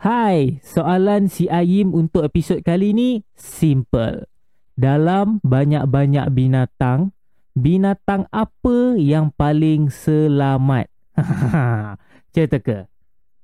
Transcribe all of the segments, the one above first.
Hai, soalan si Ayim untuk episod kali ni simple. Dalam banyak-banyak binatang, binatang apa yang paling selamat? Cerita ke?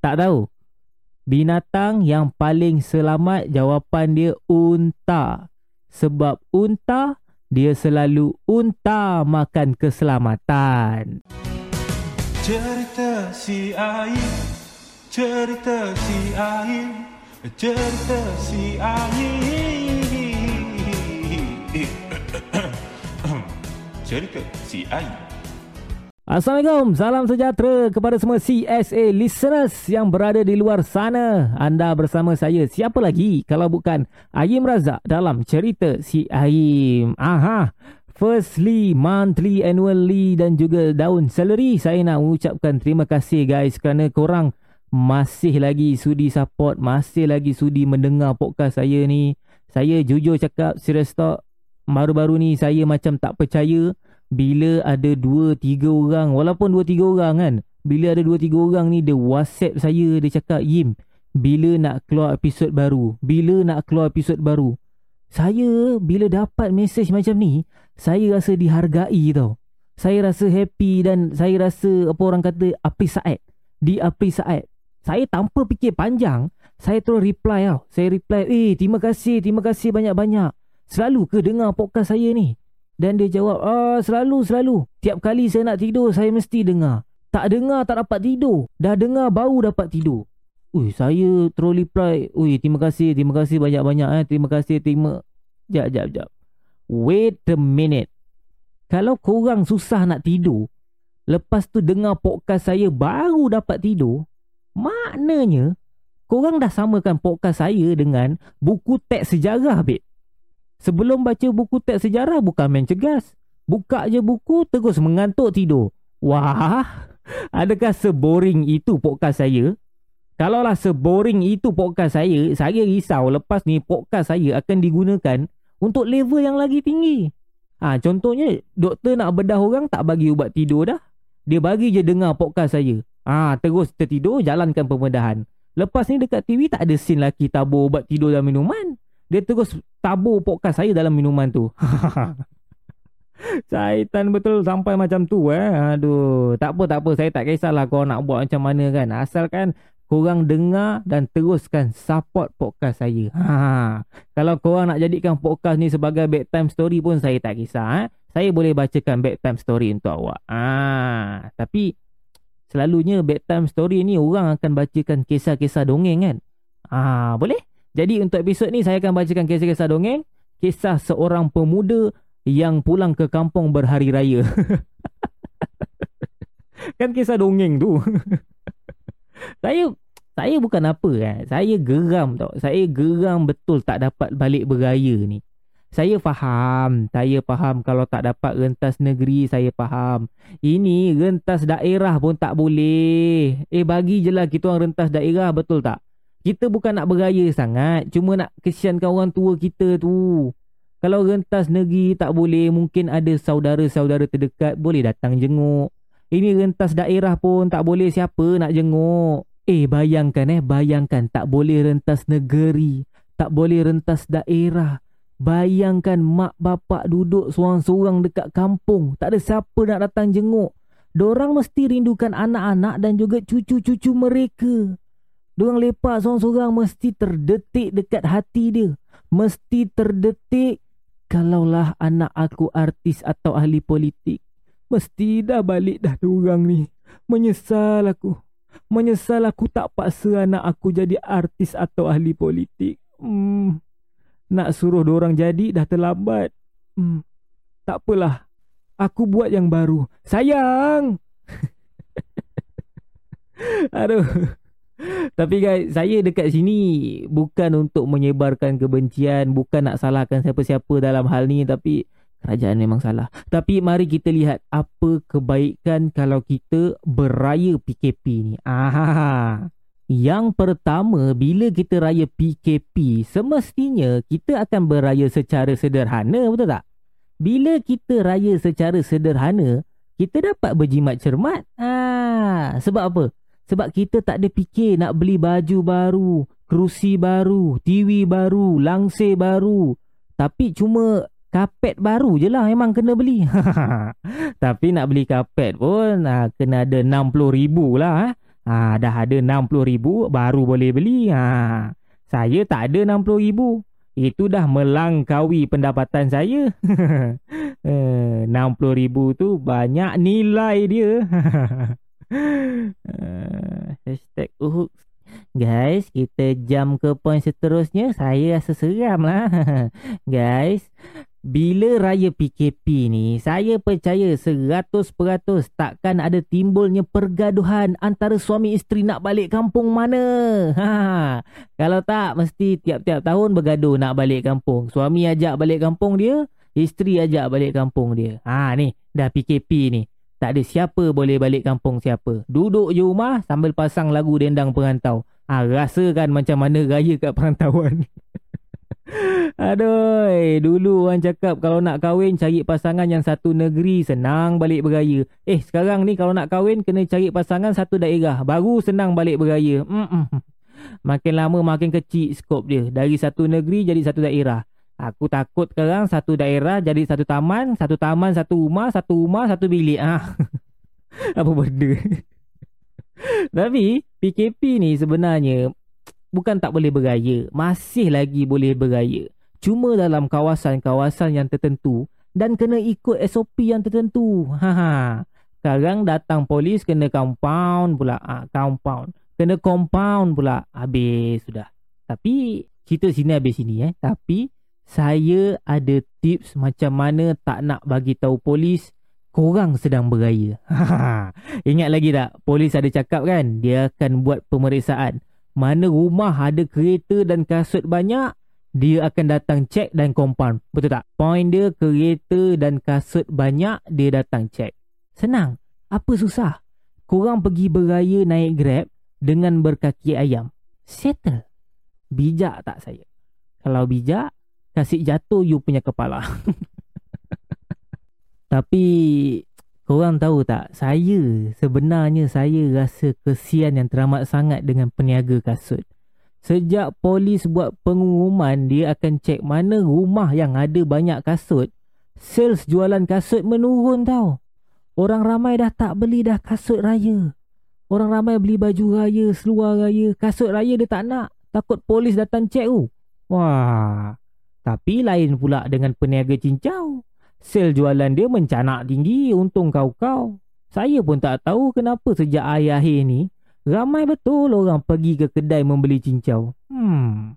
Tak tahu. Binatang yang paling selamat jawapan dia unta. Sebab unta dia selalu unta makan keselamatan. Cerita si Aim Cerita si Aim Cerita si Aim Cerita si Aim Assalamualaikum, salam sejahtera kepada semua CSA listeners yang berada di luar sana. Anda bersama saya, siapa lagi kalau bukan Ayim Razak dalam cerita si Ayim. Aha, firstly, monthly, annually dan juga daun salary. Saya nak mengucapkan terima kasih guys kerana korang masih lagi sudi support, masih lagi sudi mendengar podcast saya ni. Saya jujur cakap, serius tak, baru-baru ni saya macam tak percaya bila ada 2 3 orang. Walaupun 2 3 orang kan bila ada 2 3 orang ni dia WhatsApp saya dia cakap Yim bila nak keluar episod baru? Bila nak keluar episod baru? Saya bila dapat mesej macam ni saya rasa dihargai tau. Saya rasa happy dan saya rasa apa orang kata appreciate di appreciate saya tanpa fikir panjang saya terus reply tau saya reply eh terima kasih terima kasih banyak-banyak selalu ke dengar podcast saya ni dan dia jawab, ah selalu, selalu. Tiap kali saya nak tidur, saya mesti dengar. Tak dengar, tak dapat tidur. Dah dengar, baru dapat tidur. Ui, saya terus reply. Ui, terima kasih, terima kasih banyak-banyak. Eh. Terima kasih, terima. Jap, jap, jap. Wait a minute. Kalau korang susah nak tidur, lepas tu dengar podcast saya baru dapat tidur, maknanya korang dah samakan podcast saya dengan buku teks sejarah, babe. Sebelum baca buku teks sejarah bukan main cegas. Buka je buku terus mengantuk tidur. Wah, adakah seboring itu podcast saya? Kalaulah seboring itu podcast saya, saya risau lepas ni podcast saya akan digunakan untuk level yang lagi tinggi. Ha, contohnya, doktor nak bedah orang tak bagi ubat tidur dah. Dia bagi je dengar podcast saya. Ha, terus tertidur, jalankan pembedahan. Lepas ni dekat TV tak ada scene lagi tabur ubat tidur dan minuman. Dia terus tabur podcast saya dalam minuman tu. Syaitan betul sampai macam tu eh. Aduh, tak apa tak apa saya tak kisahlah kau nak buat macam mana kan. Asalkan korang dengar dan teruskan support podcast saya. Ha. Kalau korang nak jadikan podcast ni sebagai bedtime story pun saya tak kisah eh. Saya boleh bacakan bedtime story untuk awak. Ha. tapi selalunya bedtime story ni orang akan bacakan kisah-kisah dongeng kan. Ah, boleh? Jadi untuk episod ni saya akan bacakan kisah-kisah dongeng Kisah seorang pemuda yang pulang ke kampung berhari raya. Kan kisah dongeng tu. Saya saya bukan apa kan? Saya geram tau. Saya geram betul tak dapat balik beraya ni saya faham, saya faham kalau tak dapat rentas negeri, saya faham. Ini rentas daerah pun tak boleh. Eh bagi je lah kita orang rentas daerah, betul tak? Kita bukan nak beraya sangat Cuma nak kesiankan orang tua kita tu Kalau rentas negeri tak boleh Mungkin ada saudara-saudara terdekat Boleh datang jenguk Ini rentas daerah pun tak boleh Siapa nak jenguk Eh bayangkan eh Bayangkan tak boleh rentas negeri Tak boleh rentas daerah Bayangkan mak bapak duduk seorang-seorang dekat kampung Tak ada siapa nak datang jenguk Diorang mesti rindukan anak-anak dan juga cucu-cucu mereka Diorang lepak seorang-seorang mesti terdetik dekat hati dia. Mesti terdetik kalaulah anak aku artis atau ahli politik. Mesti dah balik dah diorang ni. Menyesal aku. Menyesal aku tak paksa anak aku jadi artis atau ahli politik. Hmm. Nak suruh diorang jadi dah terlambat. Hmm. Tak apalah. Aku buat yang baru. Sayang! Aduh. Tapi guys, saya dekat sini bukan untuk menyebarkan kebencian, bukan nak salahkan siapa-siapa dalam hal ni tapi kerajaan memang salah. Tapi mari kita lihat apa kebaikan kalau kita beraya PKP ni. Aha. Yang pertama, bila kita raya PKP, semestinya kita akan beraya secara sederhana, betul tak? Bila kita raya secara sederhana, kita dapat berjimat cermat. Ah, sebab apa? Sebab kita tak ada fikir nak beli baju baru, kerusi baru, TV baru, langsir baru. Tapi cuma kapet baru je lah memang kena beli. Tapi nak beli kapet pun ha, kena ada RM60,000 lah. Ha. Ha, dah ada RM60,000 baru boleh beli. Ha. Saya tak ada RM60,000. Itu dah melangkaui pendapatan saya. RM60,000 eh, tu banyak nilai dia. Uh, hashtag uhuk. Guys, kita jam ke poin seterusnya. Saya rasa seram lah. Guys, bila raya PKP ni, saya percaya 100% takkan ada timbulnya pergaduhan antara suami isteri nak balik kampung mana. Ha, kalau tak, mesti tiap-tiap tahun bergaduh nak balik kampung. Suami ajak balik kampung dia, isteri ajak balik kampung dia. Ha ni, dah PKP ni. Tak ada siapa boleh balik kampung siapa. Duduk je rumah sambil pasang lagu dendang perantau. Ha, rasakan macam mana raya kat perantauan. Aduh, dulu orang cakap kalau nak kahwin cari pasangan yang satu negeri senang balik beraya. Eh, sekarang ni kalau nak kahwin kena cari pasangan satu daerah baru senang balik beraya. Mm-mm. Makin lama makin kecil skop dia. Dari satu negeri jadi satu daerah. Aku takut sekarang satu daerah jadi satu taman, satu taman satu rumah, satu rumah satu bilik. Ah. Apa benda? Tapi PKP ni sebenarnya bukan tak boleh bergaya, masih lagi boleh bergaya. Cuma dalam kawasan-kawasan yang tertentu dan kena ikut SOP yang tertentu. Ha ha. Sekarang datang polis kena compound pula. Ah, compound. Kena compound pula. Habis sudah. Tapi cerita sini habis sini eh. Tapi saya ada tips macam mana tak nak bagi tahu polis korang sedang beraya. Ingat lagi tak? Polis ada cakap kan, dia akan buat pemeriksaan. Mana rumah ada kereta dan kasut banyak, dia akan datang cek dan compound. Betul tak? Point dia kereta dan kasut banyak, dia datang cek. Senang. Apa susah? Korang pergi beraya naik Grab dengan berkaki ayam. Settle. Bijak tak saya? Kalau bijak, kasih jatuh you punya kepala. Tapi korang tahu tak, saya sebenarnya saya rasa kesian yang teramat sangat dengan peniaga kasut. Sejak polis buat pengumuman dia akan cek mana rumah yang ada banyak kasut, sales jualan kasut menurun tau. Orang ramai dah tak beli dah kasut raya. Orang ramai beli baju raya, seluar raya, kasut raya dia tak nak. Takut polis datang cek tu. Wah, tapi lain pula dengan peniaga cincau. Sel jualan dia mencanak tinggi untung kau-kau. Saya pun tak tahu kenapa sejak akhir-akhir ni ramai betul orang pergi ke kedai membeli cincau. Hmm.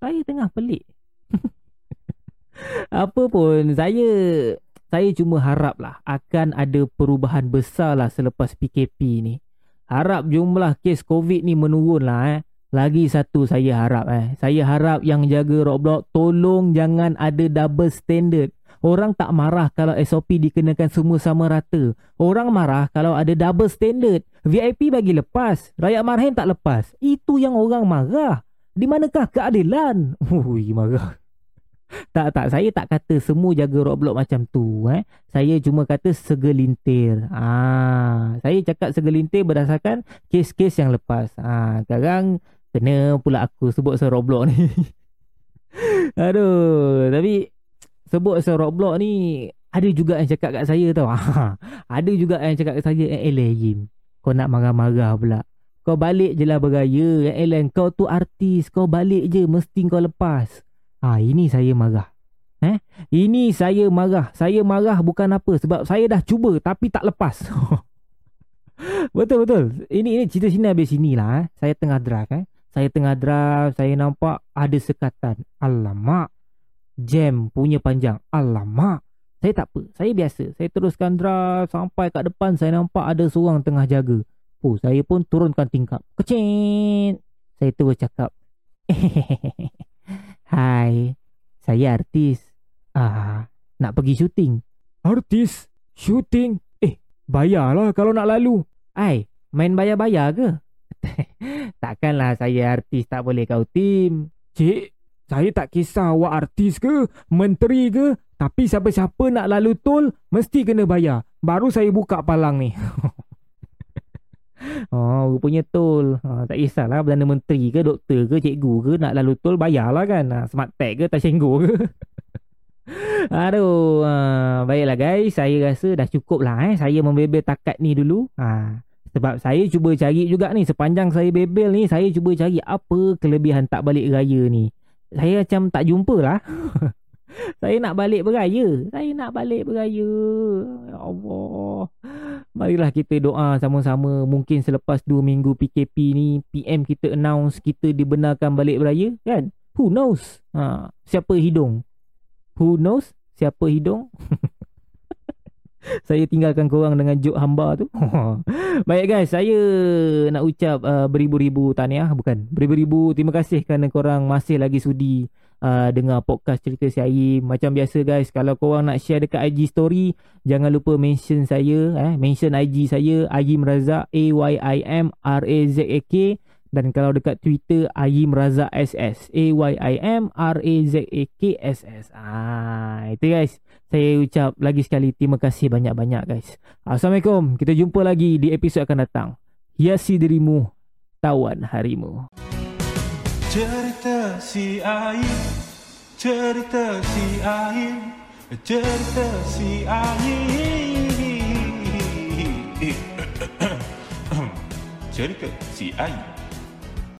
Saya tengah pelik. Apa pun saya saya cuma haraplah akan ada perubahan besar lah selepas PKP ni. Harap jumlah kes COVID ni menurun lah eh. Lagi satu saya harap eh. Saya harap yang jaga Roblox tolong jangan ada double standard. Orang tak marah kalau SOP dikenakan semua sama rata. Orang marah kalau ada double standard. VIP bagi lepas, rakyat marhain tak lepas. Itu yang orang marah. Di manakah keadilan? Ui, marah. Tak tak saya tak kata semua jaga Roblox macam tu eh. Saya cuma kata segelintir. Ah, saya cakap segelintir berdasarkan kes-kes yang lepas. Ah, sekarang Kena pula aku sebut pasal Roblox ni. Aduh, tapi sebut pasal Roblox ni ada juga yang cakap kat saya tau. ada juga yang cakap kat saya, eh Elah Yim, kau nak marah-marah pula. Kau balik je lah bergaya. Eh Elah, kau tu artis, kau balik je, mesti kau lepas. Ha, ini saya marah. Eh? Ini saya marah. Saya marah bukan apa sebab saya dah cuba tapi tak lepas. betul betul. Ini ini cerita sini habis sini lah. Eh. Saya tengah drive eh. Saya tengah drive, saya nampak ada sekatan. Alamak. Jam punya panjang. Alamak. Saya tak apa. Saya biasa. Saya teruskan drive sampai kat depan saya nampak ada seorang tengah jaga. Oh, saya pun turunkan tingkap. Kecin. Saya terus cakap. Hai. Saya artis. Ah, nak pergi syuting. Artis? Syuting? Eh, bayarlah kalau nak lalu. Ai, main bayar-bayar ke? Takkanlah saya artis tak boleh kau tim. Cik, saya tak kisah awak artis ke, menteri ke, tapi siapa-siapa nak lalu tol, mesti kena bayar. Baru saya buka palang ni. oh, rupanya tol. Ha, tak kisahlah Perdana Menteri ke, doktor ke, cikgu ke, nak lalu tol bayarlah kan. Ha, smart tag ke, tak senggo ke. Aduh, ha, baiklah guys. Saya rasa dah cukup lah eh. Saya membebel takat ni dulu. Ha, sebab saya cuba cari juga ni. Sepanjang saya bebel ni, saya cuba cari apa kelebihan tak balik raya ni. Saya macam tak jumpa lah. saya nak balik beraya. Saya nak balik beraya. Ya Allah. Marilah kita doa sama-sama. Mungkin selepas 2 minggu PKP ni, PM kita announce kita dibenarkan balik beraya. Kan? Who knows? Ha, siapa hidung? Who knows? Siapa hidung? saya tinggalkan korang dengan juk hamba tu. Baik guys, saya nak ucap uh, beribu-ribu tahniah. Bukan, beribu-ribu terima kasih kerana korang masih lagi sudi uh, dengar podcast cerita si Aim. Macam biasa guys, kalau korang nak share dekat IG story, jangan lupa mention saya, eh, mention IG saya, Aim Razak, A-Y-I-M R-A-Z-A-K. Dan kalau dekat Twitter, Aim Razak SS, A-Y-I-M R-A-Z-A-K-S-S. Ah, itu guys. Saya ucap lagi sekali terima kasih banyak-banyak guys. Assalamualaikum. Kita jumpa lagi di episod akan datang. Hiasi dirimu, tawan harimu. Cerita si Aim Cerita si Aim Cerita si Aim Cerita si Aim